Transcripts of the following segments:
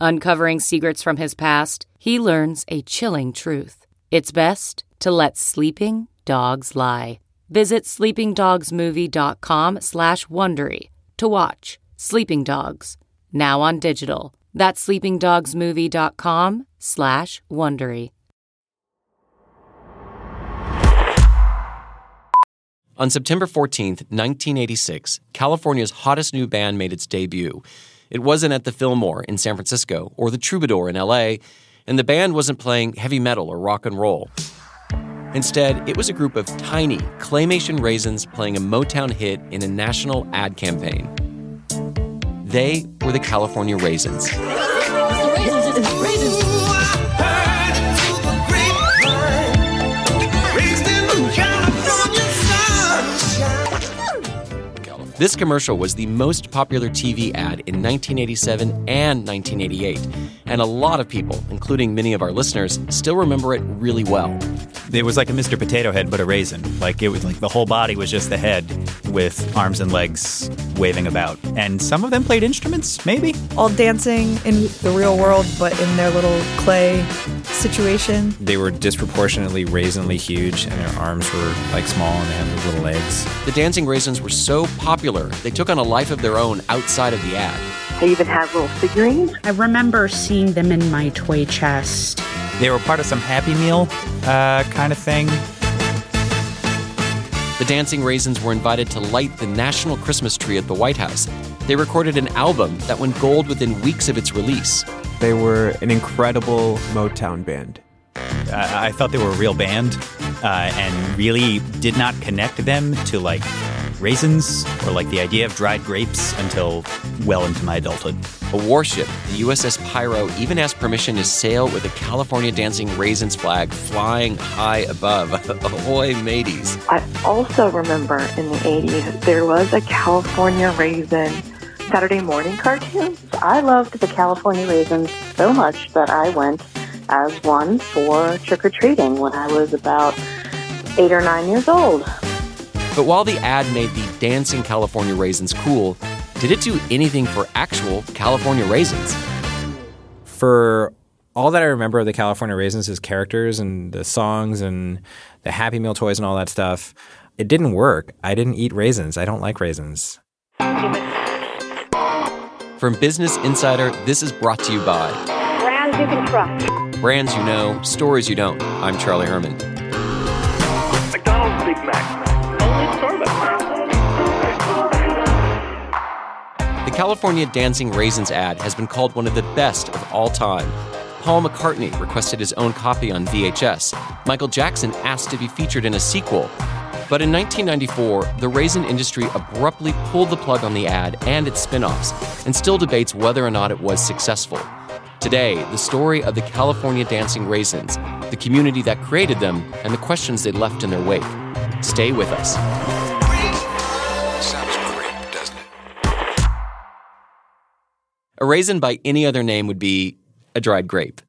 Uncovering secrets from his past, he learns a chilling truth. It's best to let sleeping dogs lie. Visit sleepingdogsmovie.com slash Wondery to watch Sleeping Dogs, now on digital. That's sleepingdogsmovie.com slash Wondery. On September 14th, 1986, California's hottest new band made its debut. It wasn't at the Fillmore in San Francisco or the Troubadour in LA, and the band wasn't playing heavy metal or rock and roll. Instead, it was a group of tiny claymation raisins playing a Motown hit in a national ad campaign. They were the California Raisins. This commercial was the most popular TV ad in 1987 and 1988, and a lot of people, including many of our listeners, still remember it really well. It was like a Mr. Potato Head, but a raisin. Like it was like the whole body was just the head with arms and legs waving about. And some of them played instruments, maybe? All dancing in the real world, but in their little clay situation. They were disproportionately raisinly huge, and their arms were like small, and they had those little legs. The Dancing Raisins were so popular, they took on a life of their own outside of the ad. They even had little figurines. I remember seeing them in my toy chest. They were part of some Happy Meal uh, kind of thing. The Dancing Raisins were invited to light the national Christmas tree at the White House. They recorded an album that went gold within weeks of its release. They were an incredible Motown band. Uh, I thought they were a real band uh, and really did not connect them to like raisins or like the idea of dried grapes until well into my adulthood. A warship, the USS Pyro, even asked permission to sail with a California Dancing Raisins flag flying high above. Ahoy, mateys. I also remember in the 80s there was a California Raisin Saturday morning cartoons. I loved the California Raisins so much that I went as one for trick or treating when I was about eight or nine years old. But while the ad made the dancing California raisins cool, did it do anything for actual California raisins? For all that I remember of the California Raisins as characters and the songs and the Happy Meal toys and all that stuff, it didn't work. I didn't eat raisins. I don't like raisins. From Business Insider, this is brought to you by Brands you can trust. Brands you know, stories you don't. I'm Charlie Herman. McDonald's Big Mac. Only Starbucks. The California Dancing Raisins ad has been called one of the best of all time. Paul McCartney requested his own copy on VHS. Michael Jackson asked to be featured in a sequel. But in 1994, the raisin industry abruptly pulled the plug on the ad and its spin offs, and still debates whether or not it was successful. Today, the story of the California Dancing Raisins, the community that created them, and the questions they left in their wake. Stay with us. Great. A raisin by any other name would be a dried grape.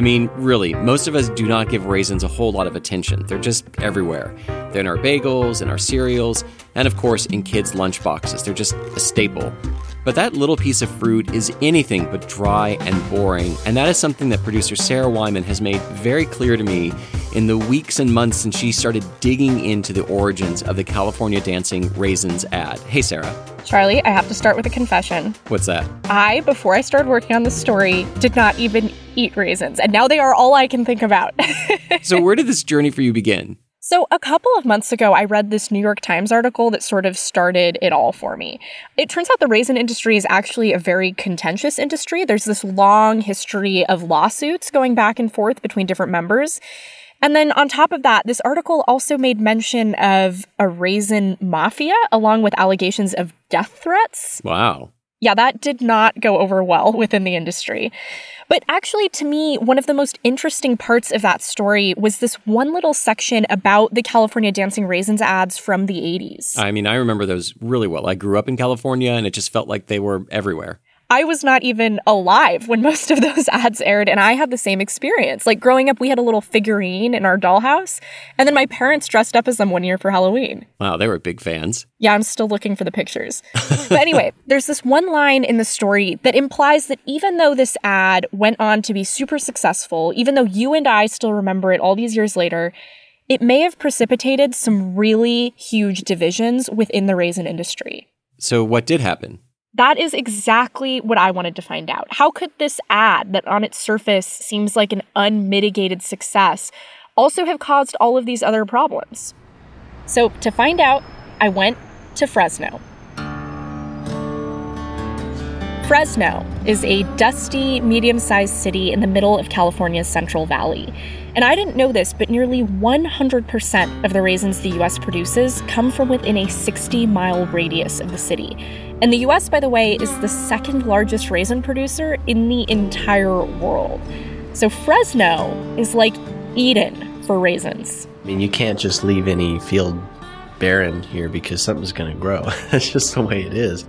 I mean, really, most of us do not give raisins a whole lot of attention. They're just everywhere. They're in our bagels, in our cereals, and of course in kids' lunchboxes. They're just a staple. But that little piece of fruit is anything but dry and boring, and that is something that producer Sarah Wyman has made very clear to me in the weeks and months since she started digging into the origins of the California Dancing Raisins ad. Hey, Sarah. Charlie, I have to start with a confession. What's that? I, before I started working on this story, did not even eat raisins, and now they are all I can think about. so, where did this journey for you begin? So, a couple of months ago, I read this New York Times article that sort of started it all for me. It turns out the raisin industry is actually a very contentious industry. There's this long history of lawsuits going back and forth between different members. And then on top of that, this article also made mention of a raisin mafia along with allegations of death threats. Wow. Yeah, that did not go over well within the industry. But actually, to me, one of the most interesting parts of that story was this one little section about the California Dancing Raisins ads from the 80s. I mean, I remember those really well. I grew up in California and it just felt like they were everywhere. I was not even alive when most of those ads aired, and I had the same experience. Like growing up, we had a little figurine in our dollhouse, and then my parents dressed up as them one year for Halloween. Wow, they were big fans. Yeah, I'm still looking for the pictures. but anyway, there's this one line in the story that implies that even though this ad went on to be super successful, even though you and I still remember it all these years later, it may have precipitated some really huge divisions within the raisin industry. So, what did happen? That is exactly what I wanted to find out. How could this ad, that on its surface seems like an unmitigated success, also have caused all of these other problems? So, to find out, I went to Fresno. Fresno is a dusty, medium sized city in the middle of California's Central Valley. And I didn't know this, but nearly 100% of the raisins the US produces come from within a 60 mile radius of the city. And the US, by the way, is the second largest raisin producer in the entire world. So Fresno is like Eden for raisins. I mean, you can't just leave any field barren here because something's going to grow. That's just the way it is.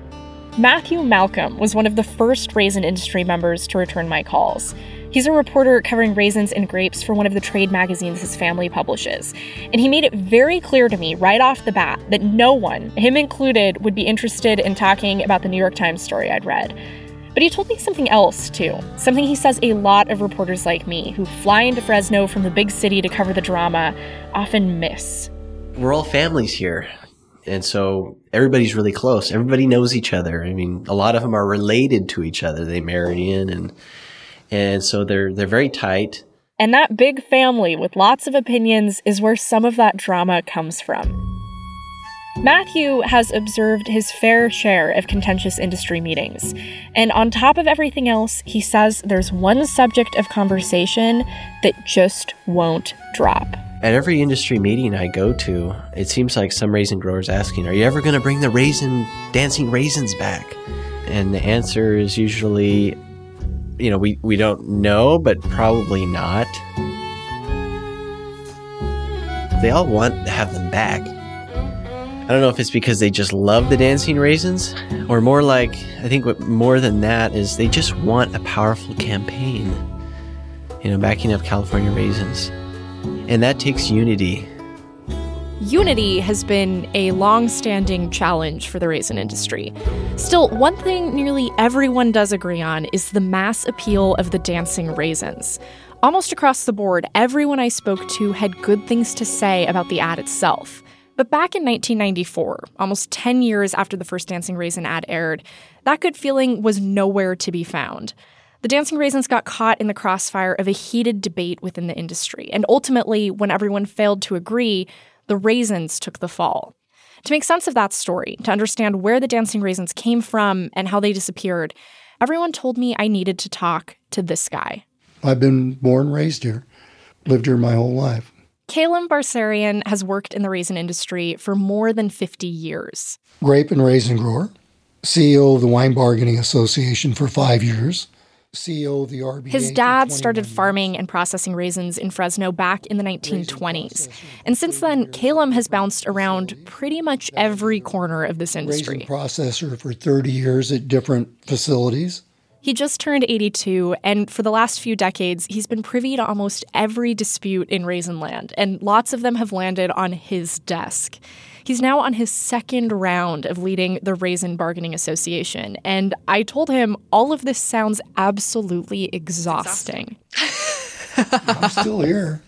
Matthew Malcolm was one of the first raisin industry members to return my calls. He's a reporter covering raisins and grapes for one of the trade magazines his family publishes. And he made it very clear to me right off the bat that no one, him included, would be interested in talking about the New York Times story I'd read. But he told me something else, too. Something he says a lot of reporters like me, who fly into Fresno from the big city to cover the drama, often miss. We're all families here. And so everybody's really close. Everybody knows each other. I mean, a lot of them are related to each other. They marry in and and so they're they're very tight. And that big family with lots of opinions is where some of that drama comes from. Matthew has observed his fair share of contentious industry meetings. And on top of everything else, he says there's one subject of conversation that just won't drop. At every industry meeting I go to, it seems like some raisin growers asking, Are you ever going to bring the raisin, dancing raisins back? And the answer is usually, you know, we, we don't know, but probably not. They all want to have them back. I don't know if it's because they just love the dancing raisins, or more like, I think what more than that is they just want a powerful campaign, you know, backing up California raisins. And that takes unity. Unity has been a long standing challenge for the raisin industry. Still, one thing nearly everyone does agree on is the mass appeal of the dancing raisins. Almost across the board, everyone I spoke to had good things to say about the ad itself. But back in 1994, almost 10 years after the first Dancing Raisin ad aired, that good feeling was nowhere to be found. The Dancing Raisins got caught in the crossfire of a heated debate within the industry, and ultimately, when everyone failed to agree, the raisins took the fall. To make sense of that story, to understand where the Dancing Raisins came from and how they disappeared, everyone told me I needed to talk to this guy. I've been born raised here, lived here my whole life. Kalem Barserian has worked in the raisin industry for more than 50 years. Grape and raisin grower, CEO of the Wine Bargaining Association for five years, CEO of the RBA. His dad started farming and processing raisins in Fresno back in the 1920s. And since then, Kalem has bounced around pretty much every corner of this industry. Raisin processor for 30 years at different facilities. He just turned 82, and for the last few decades, he's been privy to almost every dispute in Raisin Land, and lots of them have landed on his desk. He's now on his second round of leading the Raisin Bargaining Association, and I told him all of this sounds absolutely exhausting. I'm still here.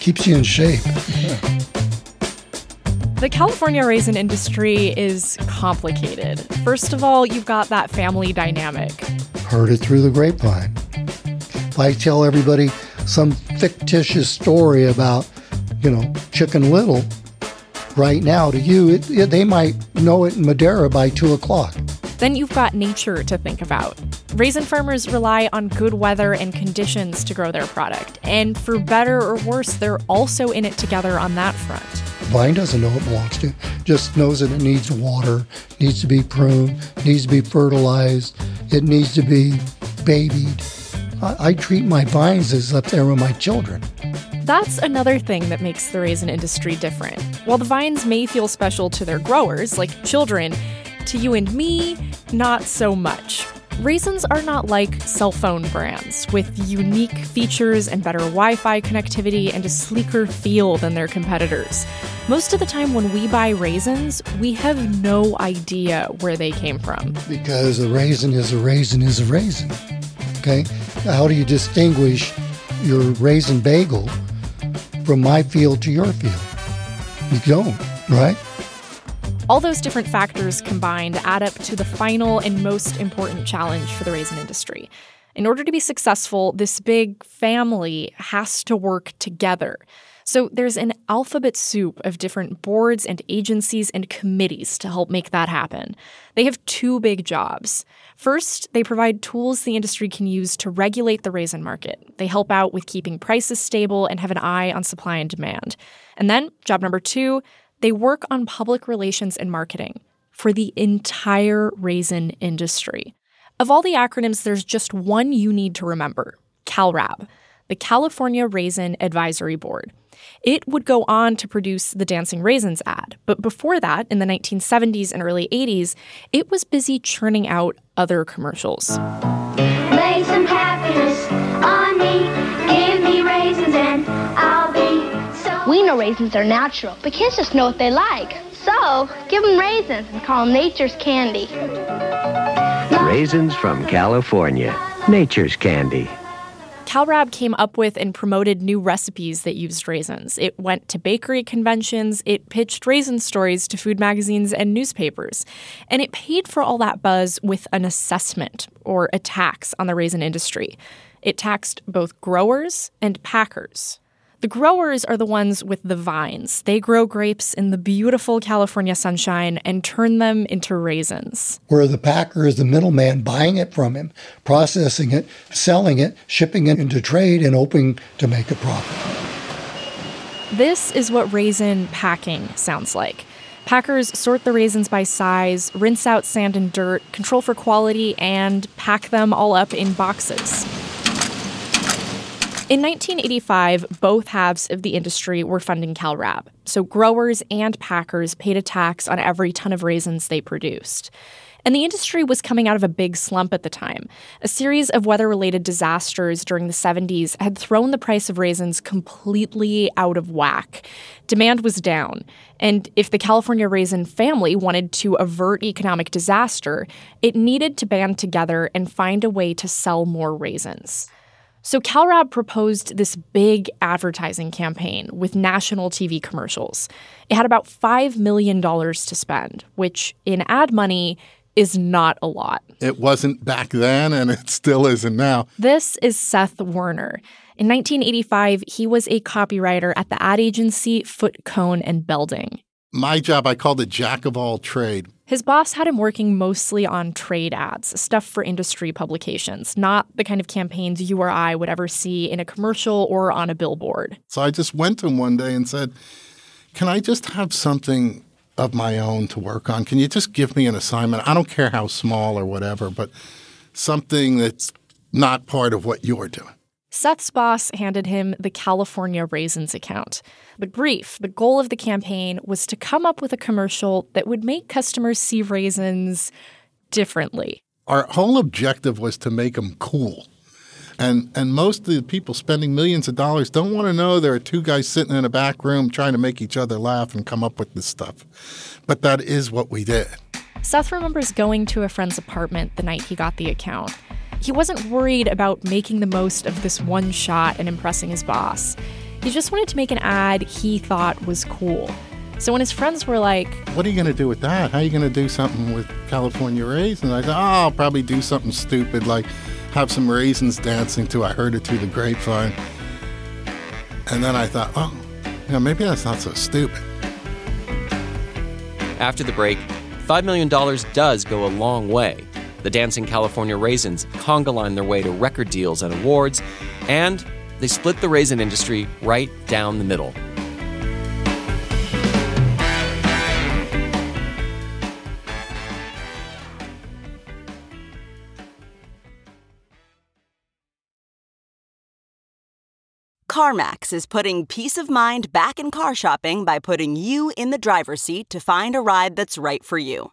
Keeps you in shape. Yeah. The California raisin industry is complicated. First of all, you've got that family dynamic. Heard it through the grapevine. I tell everybody some fictitious story about, you know, Chicken Little right now to you, it, it, they might know it in Madera by two o'clock. Then you've got nature to think about. Raisin farmers rely on good weather and conditions to grow their product. And for better or worse, they're also in it together on that front. Vine doesn't know it belongs to, just knows that it needs water, needs to be pruned, needs to be fertilized, it needs to be babied. I, I treat my vines as up there with my children. That's another thing that makes the raisin industry different. While the vines may feel special to their growers, like children, to you and me, not so much. Raisins are not like cell phone brands with unique features and better Wi Fi connectivity and a sleeker feel than their competitors. Most of the time, when we buy raisins, we have no idea where they came from. Because a raisin is a raisin is a raisin. Okay? How do you distinguish your raisin bagel from my field to your field? You don't, right? All those different factors combined add up to the final and most important challenge for the raisin industry. In order to be successful, this big family has to work together. So there's an alphabet soup of different boards and agencies and committees to help make that happen. They have two big jobs. First, they provide tools the industry can use to regulate the raisin market. They help out with keeping prices stable and have an eye on supply and demand. And then, job number two, they work on public relations and marketing for the entire raisin industry. Of all the acronyms, there's just one you need to remember CalRAB, the California Raisin Advisory Board. It would go on to produce the Dancing Raisins ad, but before that, in the 1970s and early 80s, it was busy churning out other commercials. Lay some happiness on me, give me raisins and I'll be we know raisins are natural, but kids just know what they like. So, give them raisins and call them nature's candy. Raisins from California. Nature's candy. CalRab came up with and promoted new recipes that used raisins. It went to bakery conventions, it pitched raisin stories to food magazines and newspapers. And it paid for all that buzz with an assessment or a tax on the raisin industry. It taxed both growers and packers. The growers are the ones with the vines. They grow grapes in the beautiful California sunshine and turn them into raisins. Where the packer is the middleman buying it from him, processing it, selling it, shipping it into trade, and hoping to make a profit. This is what raisin packing sounds like. Packers sort the raisins by size, rinse out sand and dirt, control for quality, and pack them all up in boxes. In 1985, both halves of the industry were funding CalRab, so growers and packers paid a tax on every ton of raisins they produced. And the industry was coming out of a big slump at the time. A series of weather related disasters during the 70s had thrown the price of raisins completely out of whack. Demand was down. And if the California raisin family wanted to avert economic disaster, it needed to band together and find a way to sell more raisins. So CalRab proposed this big advertising campaign with national TV commercials. It had about $5 million to spend, which in ad money is not a lot. It wasn't back then, and it still isn't now. This is Seth Werner. In 1985, he was a copywriter at the ad agency Foote Cone and Belding. My job, I called it jack of all trade. His boss had him working mostly on trade ads, stuff for industry publications, not the kind of campaigns you or I would ever see in a commercial or on a billboard. So I just went to him one day and said, Can I just have something of my own to work on? Can you just give me an assignment? I don't care how small or whatever, but something that's not part of what you're doing. Seth's boss handed him the California Raisins account. The brief, the goal of the campaign, was to come up with a commercial that would make customers see raisins differently. Our whole objective was to make them cool. And, and most of the people spending millions of dollars don't want to know there are two guys sitting in a back room trying to make each other laugh and come up with this stuff. But that is what we did. Seth remembers going to a friend's apartment the night he got the account. He wasn't worried about making the most of this one shot and impressing his boss. He just wanted to make an ad he thought was cool. So when his friends were like, What are you going to do with that? How are you going to do something with California raisins? I thought, Oh, ah, I'll probably do something stupid like have some raisins dancing to I Heard It Through the Grapevine. And then I thought, oh, yeah, maybe that's not so stupid. After the break, $5 million does go a long way. The Dancing California Raisins conga line their way to record deals and awards, and they split the raisin industry right down the middle. CarMax is putting peace of mind back in car shopping by putting you in the driver's seat to find a ride that's right for you.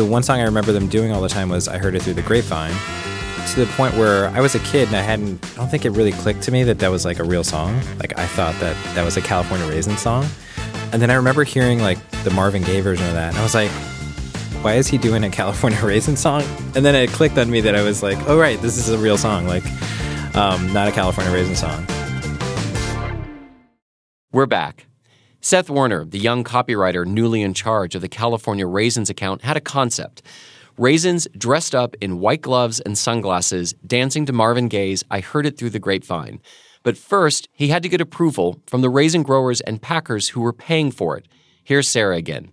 The one song I remember them doing all the time was I Heard It Through the Grapevine. To the point where I was a kid and I hadn't, I don't think it really clicked to me that that was like a real song. Like I thought that that was a California Raisin song. And then I remember hearing like the Marvin Gaye version of that. And I was like, why is he doing a California Raisin song? And then it clicked on me that I was like, oh, right, this is a real song, like um, not a California Raisin song. We're back. Seth Werner, the young copywriter newly in charge of the California Raisins account, had a concept. Raisins dressed up in white gloves and sunglasses, dancing to Marvin Gaye's I Heard It Through the Grapevine. But first, he had to get approval from the raisin growers and packers who were paying for it. Here's Sarah again.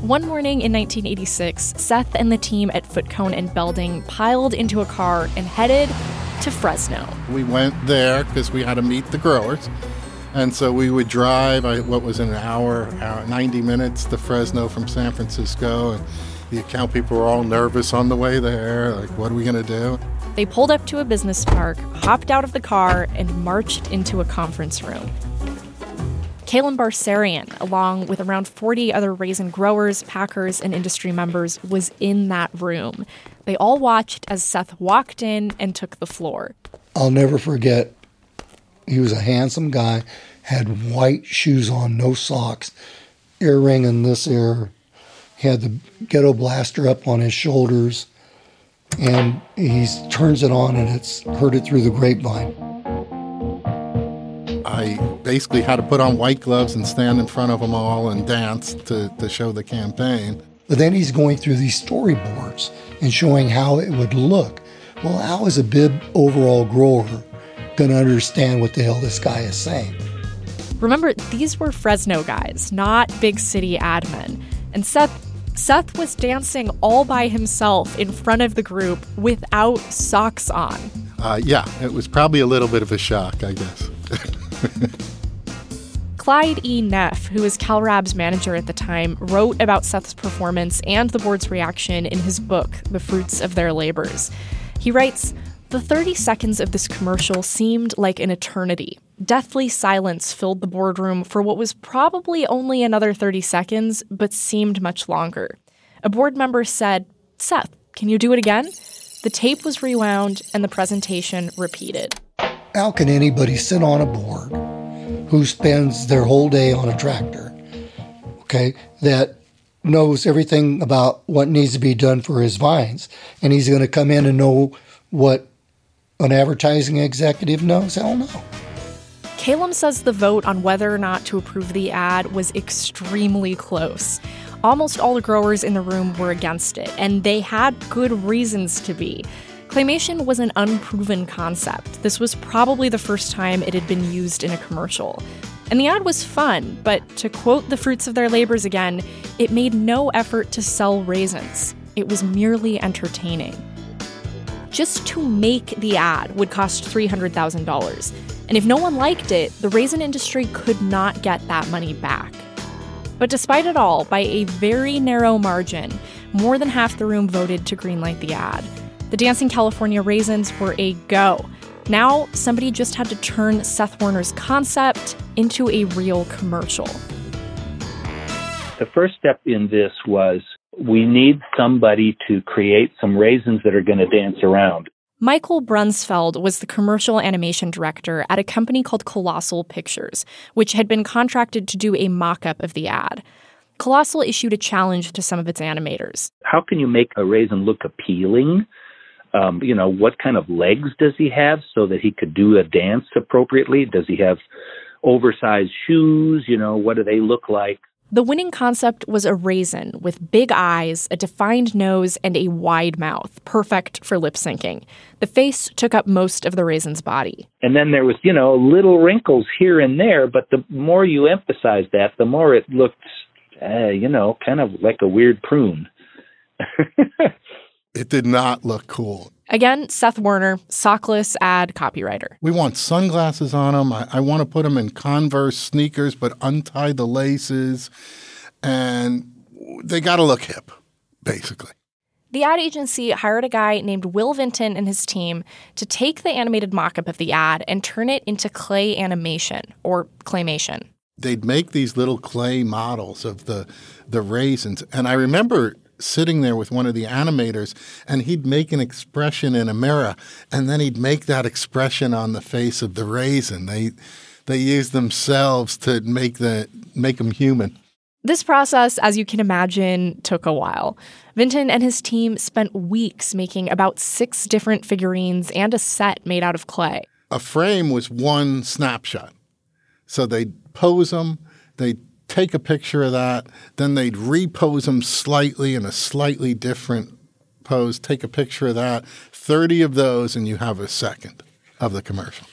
One morning in 1986, Seth and the team at Foote Cone and Belding piled into a car and headed to Fresno. We went there because we had to meet the growers. And so we would drive, what was in an hour, hour, 90 minutes to Fresno from San Francisco. And the account people were all nervous on the way there. Like, what are we going to do? They pulled up to a business park, hopped out of the car, and marched into a conference room. Kalem Barserian, along with around 40 other raisin growers, packers, and industry members, was in that room. They all watched as Seth walked in and took the floor. I'll never forget he was a handsome guy, had white shoes on, no socks, earring in this ear, He had the ghetto blaster up on his shoulders, and he turns it on and it's heard it through the grapevine. I basically had to put on white gloves and stand in front of them all and dance to, to show the campaign. But then he's going through these storyboards and showing how it would look. Well, how is a bib overall grower going to understand what the hell this guy is saying. Remember, these were Fresno guys, not big city admin. And Seth Seth was dancing all by himself in front of the group without socks on. Uh, yeah, it was probably a little bit of a shock, I guess. Clyde E. Neff, who was CalRab's manager at the time, wrote about Seth's performance and the board's reaction in his book, The Fruits of Their Labors. He writes, the 30 seconds of this commercial seemed like an eternity. Deathly silence filled the boardroom for what was probably only another 30 seconds, but seemed much longer. A board member said, Seth, can you do it again? The tape was rewound and the presentation repeated. How can anybody sit on a board who spends their whole day on a tractor, okay, that knows everything about what needs to be done for his vines, and he's going to come in and know what an advertising executive knows? Hell no. Kalem says the vote on whether or not to approve the ad was extremely close. Almost all the growers in the room were against it, and they had good reasons to be. Claymation was an unproven concept. This was probably the first time it had been used in a commercial. And the ad was fun, but to quote the fruits of their labors again, it made no effort to sell raisins. It was merely entertaining. Just to make the ad would cost $300,000. And if no one liked it, the raisin industry could not get that money back. But despite it all, by a very narrow margin, more than half the room voted to greenlight the ad. The Dancing California Raisins were a go. Now, somebody just had to turn Seth Werner's concept into a real commercial. The first step in this was we need somebody to create some raisins that are going to dance around. Michael Brunsfeld was the commercial animation director at a company called Colossal Pictures, which had been contracted to do a mock up of the ad. Colossal issued a challenge to some of its animators. How can you make a raisin look appealing? Um, you know, what kind of legs does he have so that he could do a dance appropriately? Does he have oversized shoes? You know, what do they look like? The winning concept was a raisin with big eyes, a defined nose, and a wide mouth, perfect for lip syncing. The face took up most of the raisin's body. And then there was, you know, little wrinkles here and there, but the more you emphasize that, the more it looked, uh, you know, kind of like a weird prune. it did not look cool. Again, Seth Werner, sockless ad copywriter. We want sunglasses on them. I, I want to put them in Converse sneakers, but untie the laces. And they got to look hip, basically. The ad agency hired a guy named Will Vinton and his team to take the animated mock up of the ad and turn it into clay animation or claymation. They'd make these little clay models of the the raisins. And I remember sitting there with one of the animators and he'd make an expression in a mirror and then he'd make that expression on the face of the raisin. They they use themselves to make the make them human. This process as you can imagine took a while. Vinton and his team spent weeks making about six different figurines and a set made out of clay. A frame was one snapshot. So they'd pose them they'd take a picture of that, then they'd repose them slightly in a slightly different pose, take a picture of that, 30 of those, and you have a second of the commercial.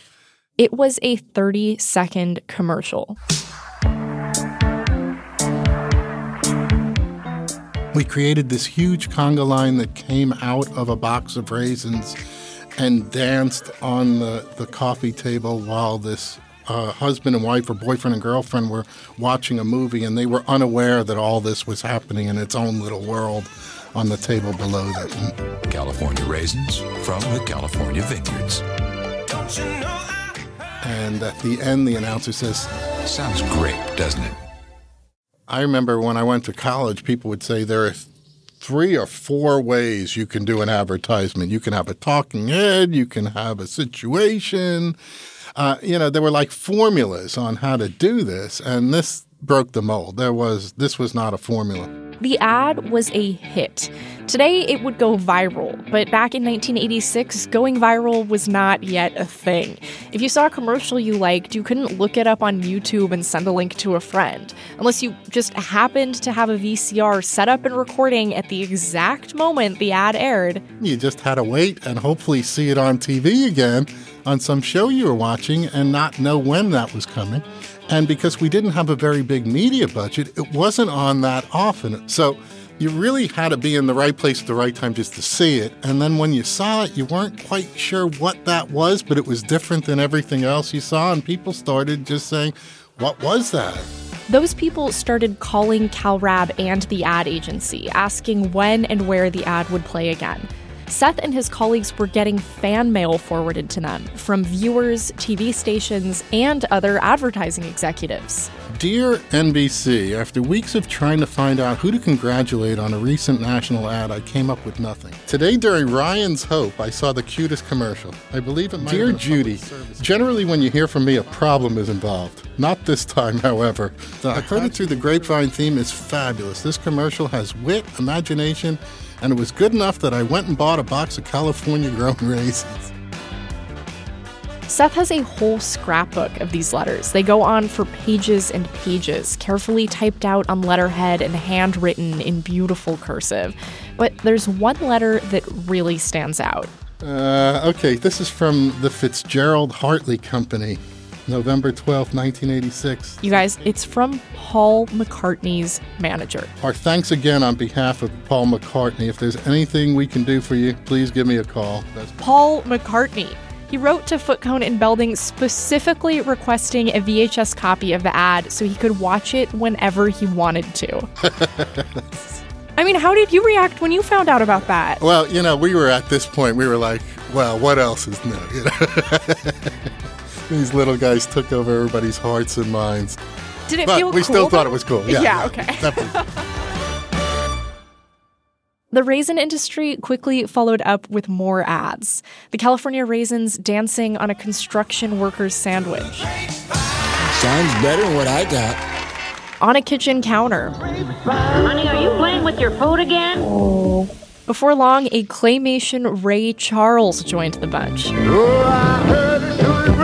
It was a 30 second commercial. We created this huge conga line that came out of a box of raisins and danced on the, the coffee table while this uh, husband and wife or boyfriend and girlfriend were watching a movie and they were unaware that all this was happening in its own little world on the table below them. California raisins from the California vineyards. And at the end, the announcer says, Sounds great, doesn't it? I remember when I went to college, people would say there are three or four ways you can do an advertisement. You can have a talking head, you can have a situation, uh, you know, there were like formulas on how to do this, and this broke the mold. There was this was not a formula. The ad was a hit. Today it would go viral, but back in 1986, going viral was not yet a thing. If you saw a commercial you liked, you couldn't look it up on YouTube and send a link to a friend, unless you just happened to have a VCR set up and recording at the exact moment the ad aired. You just had to wait and hopefully see it on TV again on some show you were watching and not know when that was coming. And because we didn't have a very big media budget, it wasn't on that often. So you really had to be in the right place at the right time just to see it. And then when you saw it, you weren't quite sure what that was, but it was different than everything else you saw. And people started just saying, What was that? Those people started calling CalRab and the ad agency, asking when and where the ad would play again. Seth and his colleagues were getting fan mail forwarded to them from viewers, TV stations, and other advertising executives. Dear NBC, after weeks of trying to find out who to congratulate on a recent national ad, I came up with nothing. Today, during Ryan's Hope, I saw the cutest commercial. I believe it might Dear Judy, generally when you hear from me, a problem is involved. Not this time, however. I heard it through the grapevine theme is fabulous. This commercial has wit, imagination, and it was good enough that I went and bought a box of California grown raisins. Seth has a whole scrapbook of these letters. They go on for pages and pages, carefully typed out on letterhead and handwritten in beautiful cursive. But there's one letter that really stands out. Uh, okay, this is from the Fitzgerald Hartley Company. November 12th, 1986. You guys, it's from Paul McCartney's manager. Our thanks again on behalf of Paul McCartney. If there's anything we can do for you, please give me a call. That's Paul McCartney. He wrote to Foote Cone and Belding specifically requesting a VHS copy of the ad so he could watch it whenever he wanted to. I mean, how did you react when you found out about that? Well, you know, we were at this point, we were like, well, what else is new? You know? These little guys took over everybody's hearts and minds. Did it but feel we cool, We still thought though? it was cool. Yeah, Yeah, okay. The raisin industry quickly followed up with more ads. The California raisins dancing on a construction worker's sandwich. Sounds better than what I got. On a kitchen counter. Honey, are you playing with your food again? Before long, a claymation Ray Charles joined the bunch. The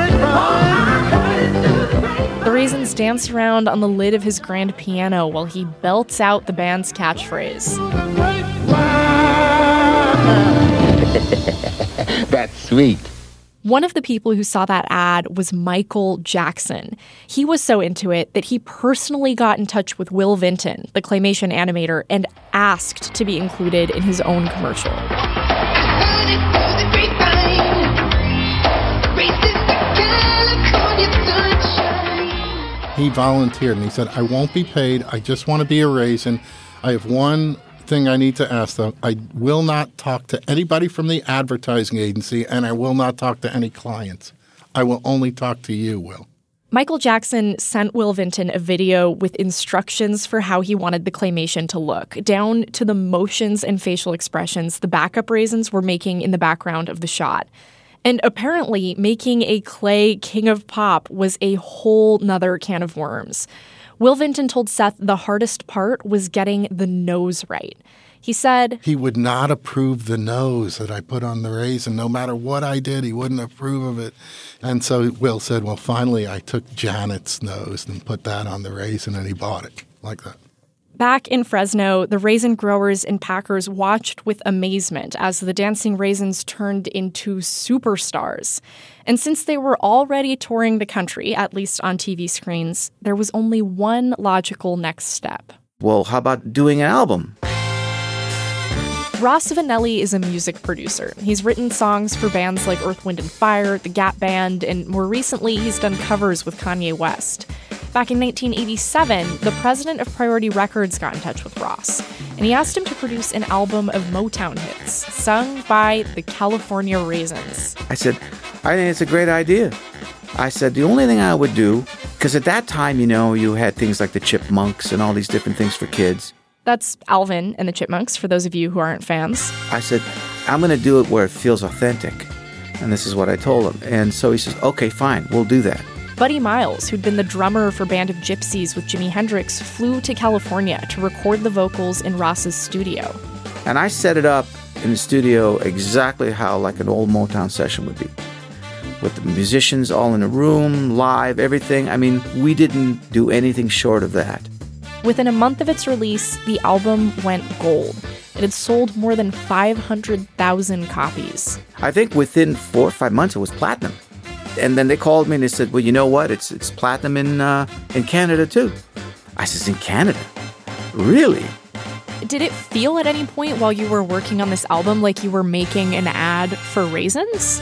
raisins dance around on the lid of his grand piano while he belts out the band's catchphrase. That's sweet. One of the people who saw that ad was Michael Jackson. He was so into it that he personally got in touch with Will Vinton, the claymation animator, and asked to be included in his own commercial. He volunteered and he said, I won't be paid. I just want to be a raisin. I have one thing I need to ask though. I will not talk to anybody from the advertising agency and I will not talk to any clients. I will only talk to you, Will. Michael Jackson sent Will Vinton a video with instructions for how he wanted the claymation to look, down to the motions and facial expressions the backup raisins were making in the background of the shot. And apparently, making a clay king of pop was a whole nother can of worms. Will Vinton told Seth the hardest part was getting the nose right. He said, He would not approve the nose that I put on the raisin. No matter what I did, he wouldn't approve of it. And so Will said, Well, finally, I took Janet's nose and put that on the raisin, and he bought it like that. Back in Fresno, the raisin growers and packers watched with amazement as the dancing raisins turned into superstars. And since they were already touring the country, at least on TV screens, there was only one logical next step. Well, how about doing an album? Ross Vannelli is a music producer. He's written songs for bands like Earth, Wind, and Fire, the Gap Band, and more recently, he's done covers with Kanye West. Back in 1987, the president of Priority Records got in touch with Ross, and he asked him to produce an album of Motown hits, sung by the California Raisins. I said, I think it's a great idea. I said, the only thing I would do, because at that time, you know, you had things like the Chipmunks and all these different things for kids. That's Alvin and the Chipmunks, for those of you who aren't fans. I said, I'm going to do it where it feels authentic. And this is what I told him. And so he says, okay, fine, we'll do that. Buddy Miles, who'd been the drummer for Band of Gypsys with Jimi Hendrix, flew to California to record the vocals in Ross's studio. And I set it up in the studio exactly how like an old Motown session would be. With the musicians all in a room, live, everything. I mean, we didn't do anything short of that. Within a month of its release, the album went gold. It had sold more than 500,000 copies. I think within four or five months it was platinum. And then they called me and they said, "Well, you know what? It's it's platinum in uh, in Canada too." I says, "In Canada, really?" Did it feel at any point while you were working on this album like you were making an ad for raisins?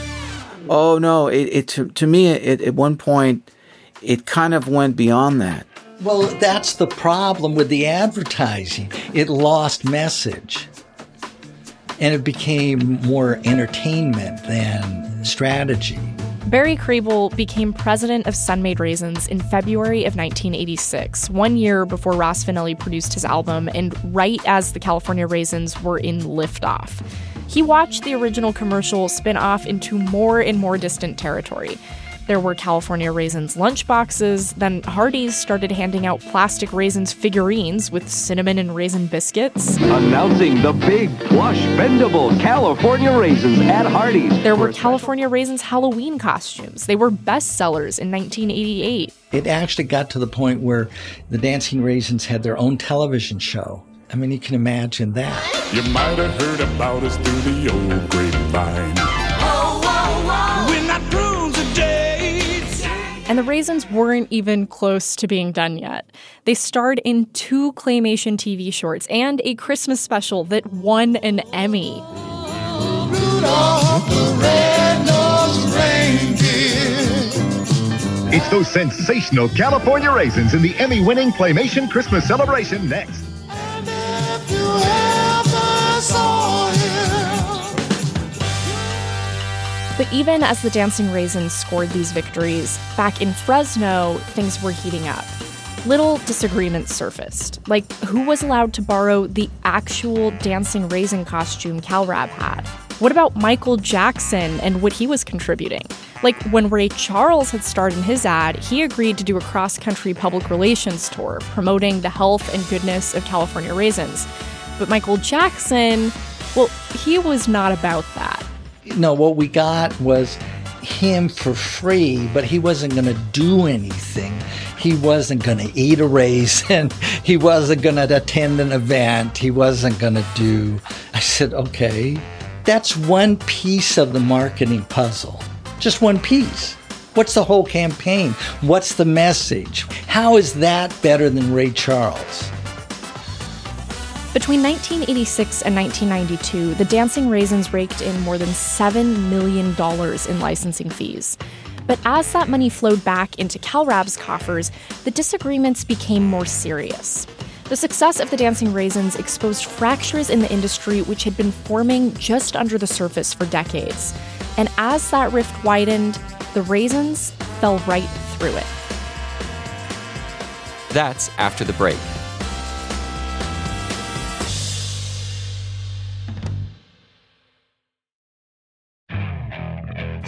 Oh no! It, it to, to me it, at one point it kind of went beyond that. Well, that's the problem with the advertising. It lost message. And it became more entertainment than strategy. Barry Kriebel became president of Sun-Maid Raisins in February of 1986, one year before Ross Vannelli produced his album, and right as the California Raisins were in liftoff. He watched the original commercial spin off into more and more distant territory. There were California Raisins lunchboxes, then Hardee's started handing out plastic raisins figurines with cinnamon and raisin biscuits. Announcing the big, plush, bendable California Raisins at Hardee's. There were California Raisins Halloween costumes. They were bestsellers in 1988. It actually got to the point where the Dancing Raisins had their own television show. I mean, you can imagine that. You might have heard about us through the old grapevine. And the Raisins weren't even close to being done yet. They starred in two claymation TV shorts and a Christmas special that won an Emmy. It's those sensational California raisins in the Emmy winning Claymation Christmas celebration next. But even as the Dancing Raisins scored these victories, back in Fresno, things were heating up. Little disagreements surfaced, like who was allowed to borrow the actual Dancing Raisin costume CalRab had. What about Michael Jackson and what he was contributing? Like when Ray Charles had starred in his ad, he agreed to do a cross country public relations tour promoting the health and goodness of California raisins. But Michael Jackson, well, he was not about that. No, what we got was him for free, but he wasn't going to do anything. He wasn't going to eat a raisin. He wasn't going to attend an event. He wasn't going to do. I said, okay, that's one piece of the marketing puzzle. Just one piece. What's the whole campaign? What's the message? How is that better than Ray Charles? Between 1986 and 1992, the Dancing Raisins raked in more than $7 million in licensing fees. But as that money flowed back into CalRab's coffers, the disagreements became more serious. The success of the Dancing Raisins exposed fractures in the industry which had been forming just under the surface for decades. And as that rift widened, the Raisins fell right through it. That's after the break.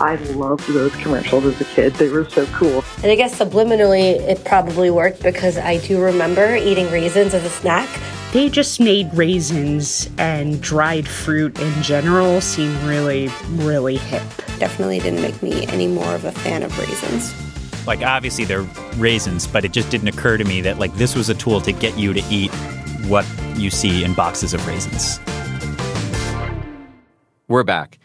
I loved those commercials as a kid. They were so cool. And I guess subliminally, it probably worked because I do remember eating raisins as a snack. They just made raisins and dried fruit in general seem really, really hip. Definitely didn't make me any more of a fan of raisins. Like, obviously, they're raisins, but it just didn't occur to me that, like, this was a tool to get you to eat what you see in boxes of raisins. We're back.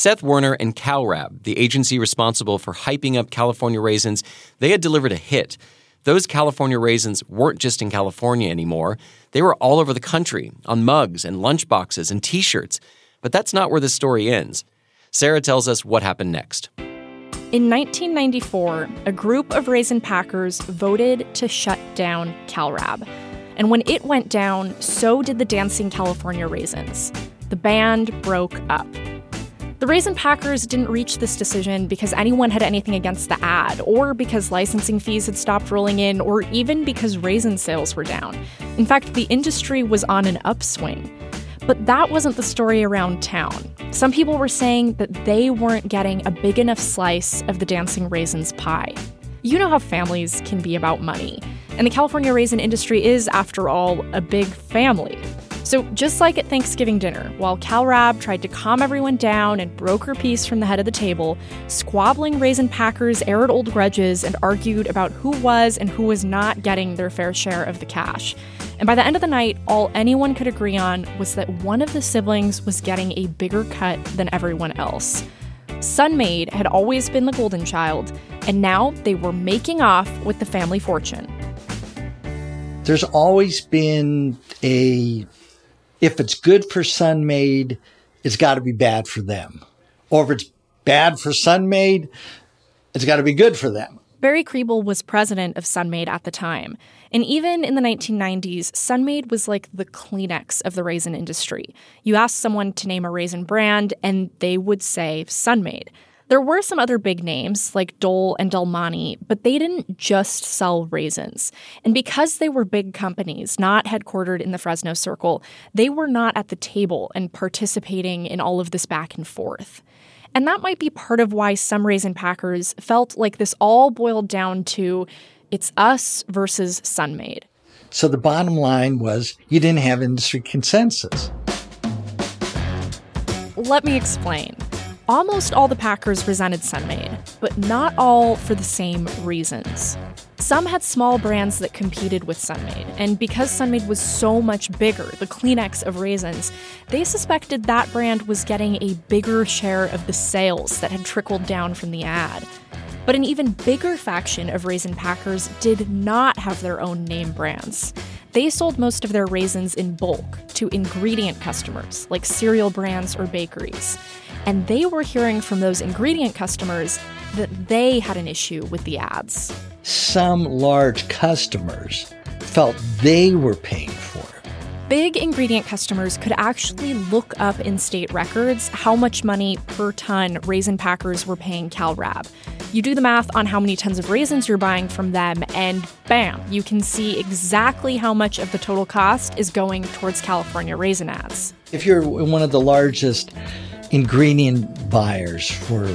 Seth Werner and CalRab, the agency responsible for hyping up California raisins, they had delivered a hit. Those California raisins weren't just in California anymore. They were all over the country, on mugs and lunchboxes and t shirts. But that's not where the story ends. Sarah tells us what happened next. In 1994, a group of raisin packers voted to shut down CalRab. And when it went down, so did the Dancing California Raisins. The band broke up. The Raisin Packers didn't reach this decision because anyone had anything against the ad, or because licensing fees had stopped rolling in, or even because raisin sales were down. In fact, the industry was on an upswing. But that wasn't the story around town. Some people were saying that they weren't getting a big enough slice of the Dancing Raisins pie. You know how families can be about money, and the California raisin industry is, after all, a big family. So, just like at Thanksgiving dinner, while CalRab tried to calm everyone down and broker peace from the head of the table, squabbling raisin packers aired old grudges and argued about who was and who was not getting their fair share of the cash. And by the end of the night, all anyone could agree on was that one of the siblings was getting a bigger cut than everyone else. Sun-Maid had always been the golden child, and now they were making off with the family fortune. There's always been a if it's good for Sun-Maid, it's got to be bad for them. Or if it's bad for Sun-Maid, it's got to be good for them. Barry Kriebel was president of Sun-Maid at the time. And even in the 1990s, Sun-Maid was like the Kleenex of the raisin industry. You asked someone to name a raisin brand, and they would say Sun-Maid. There were some other big names like Dole and Del Monte, but they didn't just sell raisins. And because they were big companies, not headquartered in the Fresno Circle, they were not at the table and participating in all of this back and forth. And that might be part of why some raisin packers felt like this all boiled down to it's us versus Sun-Maid. So the bottom line was you didn't have industry consensus. Let me explain. Almost all the packers resented Sun-Maid, but not all for the same reasons. Some had small brands that competed with Sun-Maid, and because Sun-Maid was so much bigger, the Kleenex of raisins, they suspected that brand was getting a bigger share of the sales that had trickled down from the ad. But an even bigger faction of raisin packers did not have their own name brands. They sold most of their raisins in bulk to ingredient customers, like cereal brands or bakeries. And they were hearing from those ingredient customers that they had an issue with the ads. Some large customers felt they were paying for it. Big ingredient customers could actually look up in state records how much money per ton raisin packers were paying CalRab. You do the math on how many tons of raisins you're buying from them, and bam, you can see exactly how much of the total cost is going towards California raisin ads. If you're one of the largest ingredient buyers for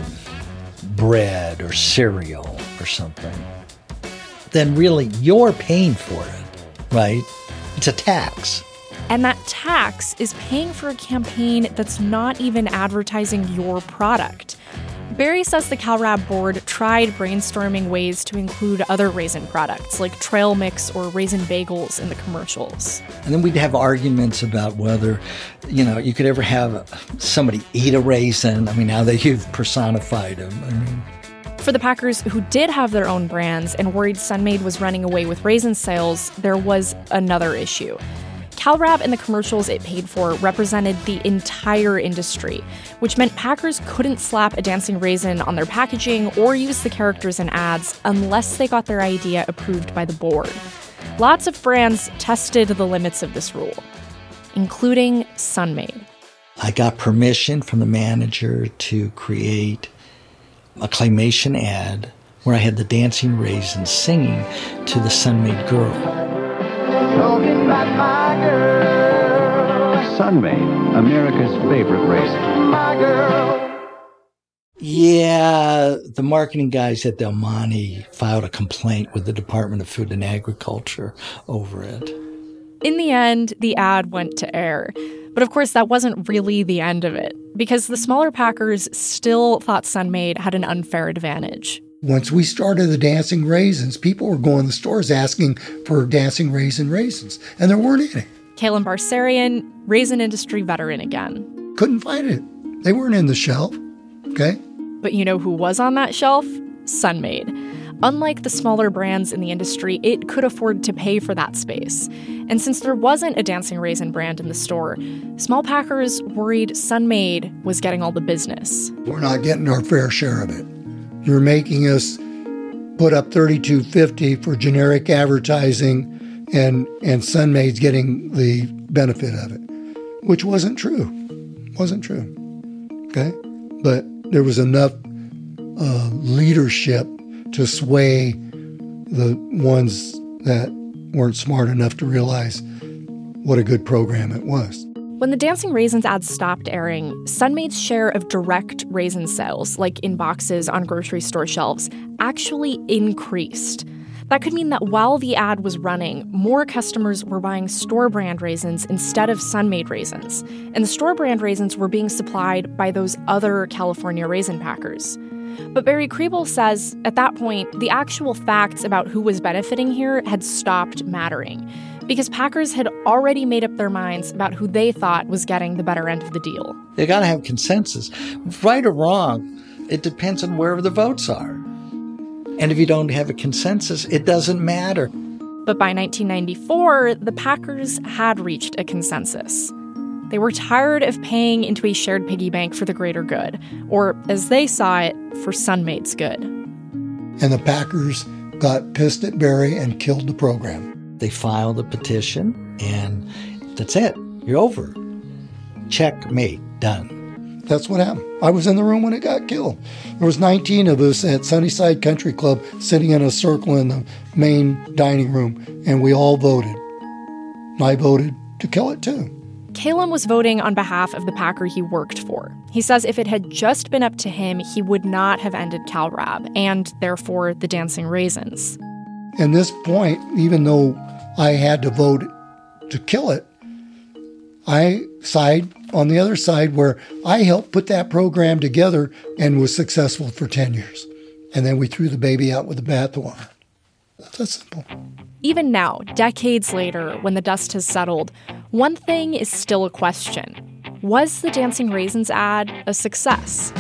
bread or cereal or something, then really you're paying for it, right? It's a tax. And that tax is paying for a campaign that's not even advertising your product. Barry says the CalRab board tried brainstorming ways to include other raisin products like trail mix or raisin bagels in the commercials. And then we'd have arguments about whether, you know, you could ever have somebody eat a raisin. I mean, now that you've personified them. I mean, for the Packers who did have their own brands and worried Sun-Maid was running away with raisin sales, there was another issue. CalRab and the commercials it paid for represented the entire industry, which meant Packers couldn't slap a dancing raisin on their packaging or use the characters in ads unless they got their idea approved by the board. Lots of brands tested the limits of this rule, including Sun-Maid. I got permission from the manager to create a claymation ad where I had the dancing raisins singing to the Sun-Maid girl. Sun-Maid, America's favorite raisin. Yeah, the marketing guys at Del Monte filed a complaint with the Department of Food and Agriculture over it. In the end, the ad went to air. But of course, that wasn't really the end of it, because the smaller packers still thought Sun-Maid had an unfair advantage. Once we started the dancing raisins, people were going to the stores asking for dancing raisin raisins, and there weren't any. Kalem Barserian, raisin industry veteran again. Couldn't find it. They weren't in the shelf. Okay. But you know who was on that shelf? Sun-Maid. Unlike the smaller brands in the industry, it could afford to pay for that space. And since there wasn't a dancing raisin brand in the store, small packers worried Sun-Maid was getting all the business. We're not getting our fair share of it. You're making us put up 3250 for generic advertising and and Sun-Maid's getting the benefit of it, which wasn't true. Wasn't true. Okay? But there was enough uh, leadership to sway the ones that weren't smart enough to realize what a good program it was. When the Dancing Raisins ads stopped airing, Sun-Maid's share of direct raisin sales, like in boxes on grocery store shelves, actually increased. That could mean that while the ad was running, more customers were buying store brand raisins instead of Sun-Maid raisins, and the store brand raisins were being supplied by those other California raisin packers. But Barry Kriebel says at that point, the actual facts about who was benefiting here had stopped mattering because Packers had already made up their minds about who they thought was getting the better end of the deal. They got to have consensus. Right or wrong, it depends on where the votes are. And if you don't have a consensus, it doesn't matter. But by 1994, the Packers had reached a consensus. They were tired of paying into a shared piggy bank for the greater good, or as they saw it, for Sun-Maid's good. And the Packers got pissed at Barry and killed the program. They filed a petition, and that's it. You're over. Checkmate. Done. That's what happened. I was in the room when it got killed. There was 19 of us at Sunnyside Country Club sitting in a circle in the main dining room, and we all voted. I voted to kill it too. Kalem was voting on behalf of the Packer he worked for. He says if it had just been up to him, he would not have ended CalRab and therefore the Dancing Raisins. And this point, even though I had to vote to kill it, I side on the other side where I helped put that program together and was successful for 10 years. And then we threw the baby out with the bathwater. That's that simple. Even now, decades later, when the dust has settled, one thing is still a question Was the Dancing Raisins ad a success?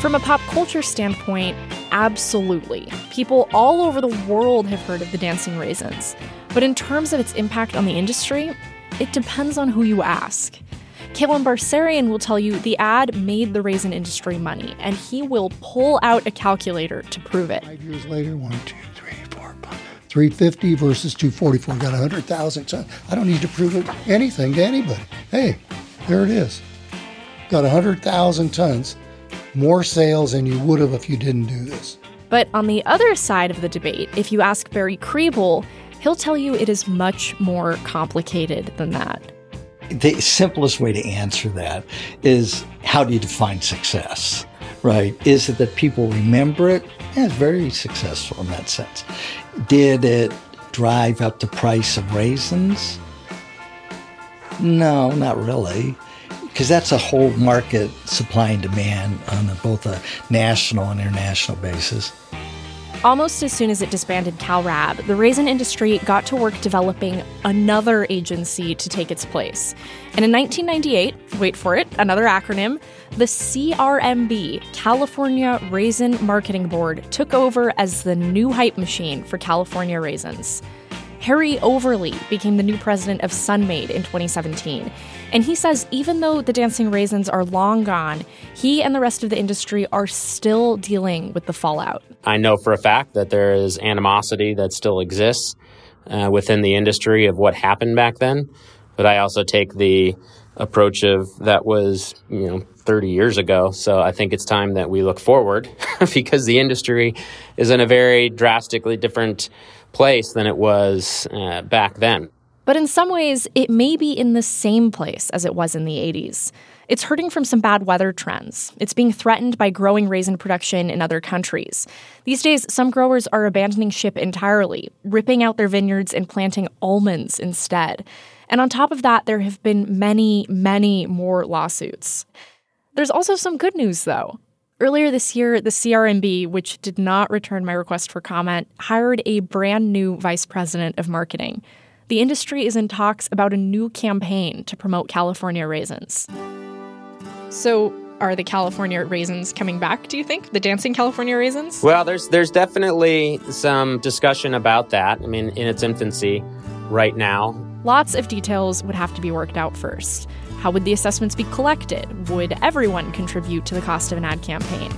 From a pop culture standpoint, absolutely. People all over the world have heard of the Dancing Raisins. But in terms of its impact on the industry, it depends on who you ask. Kalem Barserian will tell you the ad made the raisin industry money, and he will pull out a calculator to prove it. Five years later, one, two, three, four, five. 350 versus 244. Got 100,000 So I don't need to prove it, anything to anybody. Hey, there it is. Got 100,000 tons, more sales than you would have if you didn't do this. But on the other side of the debate, if you ask Barry Kriebel, he'll tell you it is much more complicated than that. The simplest way to answer that is how do you define success? Right? Is it that people remember it? Yeah, it's very successful in that sense. Did it drive up the price of raisins? No, not really. Because that's a whole market supply and demand on both a national and international basis. Almost as soon as it disbanded CalRab, the raisin industry got to work developing another agency to take its place. And in 1998, wait for it, another acronym, the CRMB, California Raisin Marketing Board, took over as the new hype machine for California raisins. Harry Overly became the new president of Sun-Maid in 2017. And he says even though the dancing raisins are long gone, he and the rest of the industry are still dealing with the fallout. I know for a fact that there is animosity that still exists uh, within the industry of what happened back then. But I also take the approach of that was, you know, 30 years ago. So I think it's time that we look forward because the industry is in a very drastically different place than it was uh, back then. But in some ways, it may be in the same place as it was in the 80s. It's hurting from some bad weather trends. It's being threatened by growing raisin production in other countries. These days, some growers are abandoning ship entirely, ripping out their vineyards and planting almonds instead. And on top of that, there have been many, many more lawsuits. There's also some good news, though. Earlier this year, the CRMB, which did not return my request for comment, hired a brand new vice president of marketing. The industry is in talks about a new campaign to promote California raisins. So, are the California raisins coming back, do you think? The dancing California raisins? Well, there's there's definitely some discussion about that. I mean, in its infancy right now. Lots of details would have to be worked out first. How would the assessments be collected? Would everyone contribute to the cost of an ad campaign?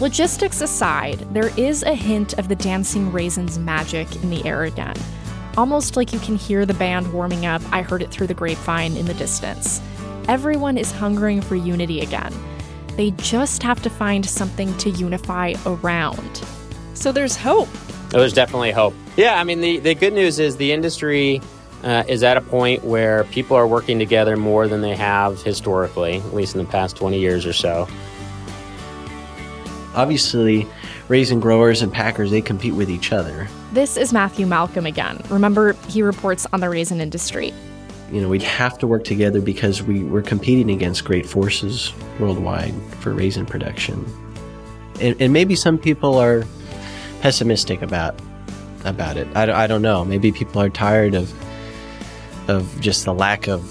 Logistics aside, there is a hint of the Dancing Raisins magic in the air again. Almost like you can hear the band warming up, I heard it through the grapevine in the distance. Everyone is hungering for unity again. They just have to find something to unify around. So there's hope. There's definitely hope. Yeah, I mean, the, the good news is the industry uh, is at a point where people are working together more than they have historically, at least in the past 20 years or so. Obviously, raisin growers and packers, they compete with each other. This is Matthew Malcolm again. Remember, he reports on the raisin industry. You know, we have to work together because we, we're competing against great forces worldwide for raisin production. And, and maybe some people are pessimistic about about it. I, I don't know. Maybe people are tired of of just the lack of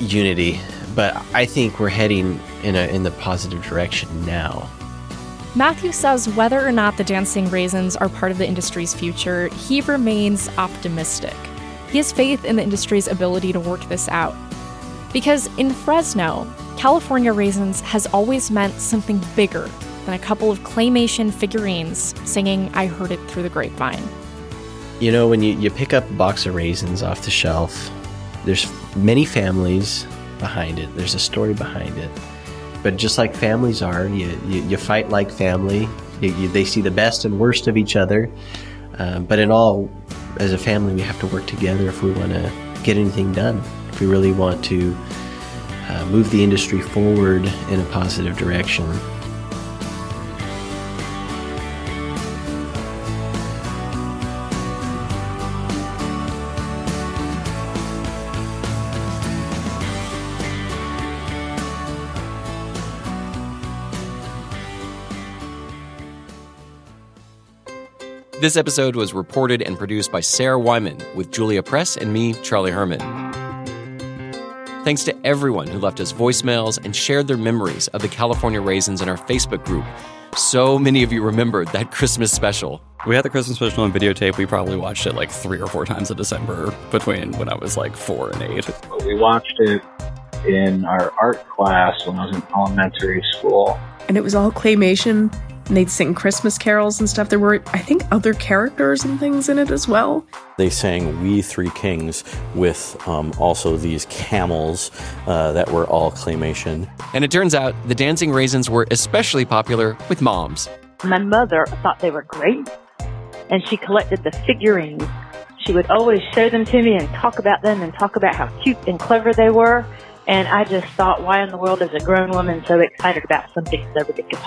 unity. But I think we're heading in a in the positive direction now. Matthew says whether or not the dancing raisins are part of the industry's future, he remains optimistic. He has faith in the industry's ability to work this out. Because in Fresno, California Raisins has always meant something bigger than a couple of claymation figurines singing I Heard It Through the Grapevine. You know, when you, you pick up a box of raisins off the shelf, there's many families behind it, there's a story behind it. But just like families are, you, you, you fight like family. You, you, they see the best and worst of each other. Um, but in all, as a family, we have to work together if we want to get anything done. If we really want to uh, move the industry forward in a positive direction. This episode was reported and produced by Sarah Wyman with Julia Press and me, Charlie Herman. Thanks to everyone who left us voicemails and shared their memories of the California Raisins in our Facebook group. So many of you remembered that Christmas special. We had the Christmas special on videotape. We probably watched it like three or four times in December between when I was like four and eight. We watched it in our art class when I was in elementary school. And it was all claymation and they'd sing Christmas carols and stuff. There were, I think, other characters and things in it as well. They sang We Three Kings with um, also these camels uh, that were all claymation. And it turns out the dancing raisins were especially popular with moms. My mother thought they were great, and she collected the figurines. She would always show them to me and talk about them and talk about how cute and clever they were. And I just thought, why in the world is a grown woman so excited about something so ridiculous?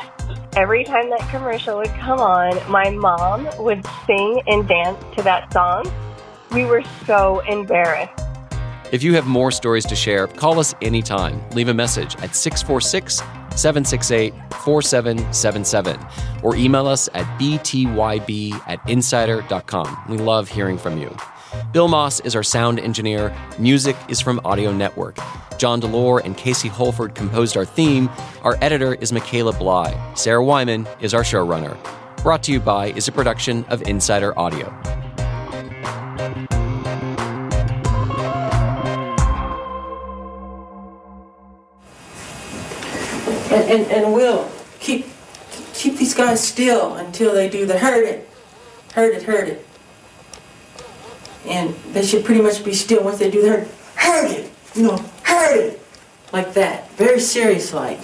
Every time that commercial would come on, my mom would sing and dance to that song. We were so embarrassed. If you have more stories to share, call us anytime. Leave a message at 646 768 4777 or email us at btyb at insider.com. We love hearing from you. Bill Moss is our sound engineer. Music is from Audio Network. John Delore and Casey Holford composed our theme. Our editor is Michaela Bly. Sarah Wyman is our showrunner. Brought to you by is a production of Insider Audio. And, and, and we'll keep keep these guys still until they do the hurt it, hurt it, hurt it. And they should pretty much be still once they do the hurt, hurt it, you know, hurt it, like that, very serious like.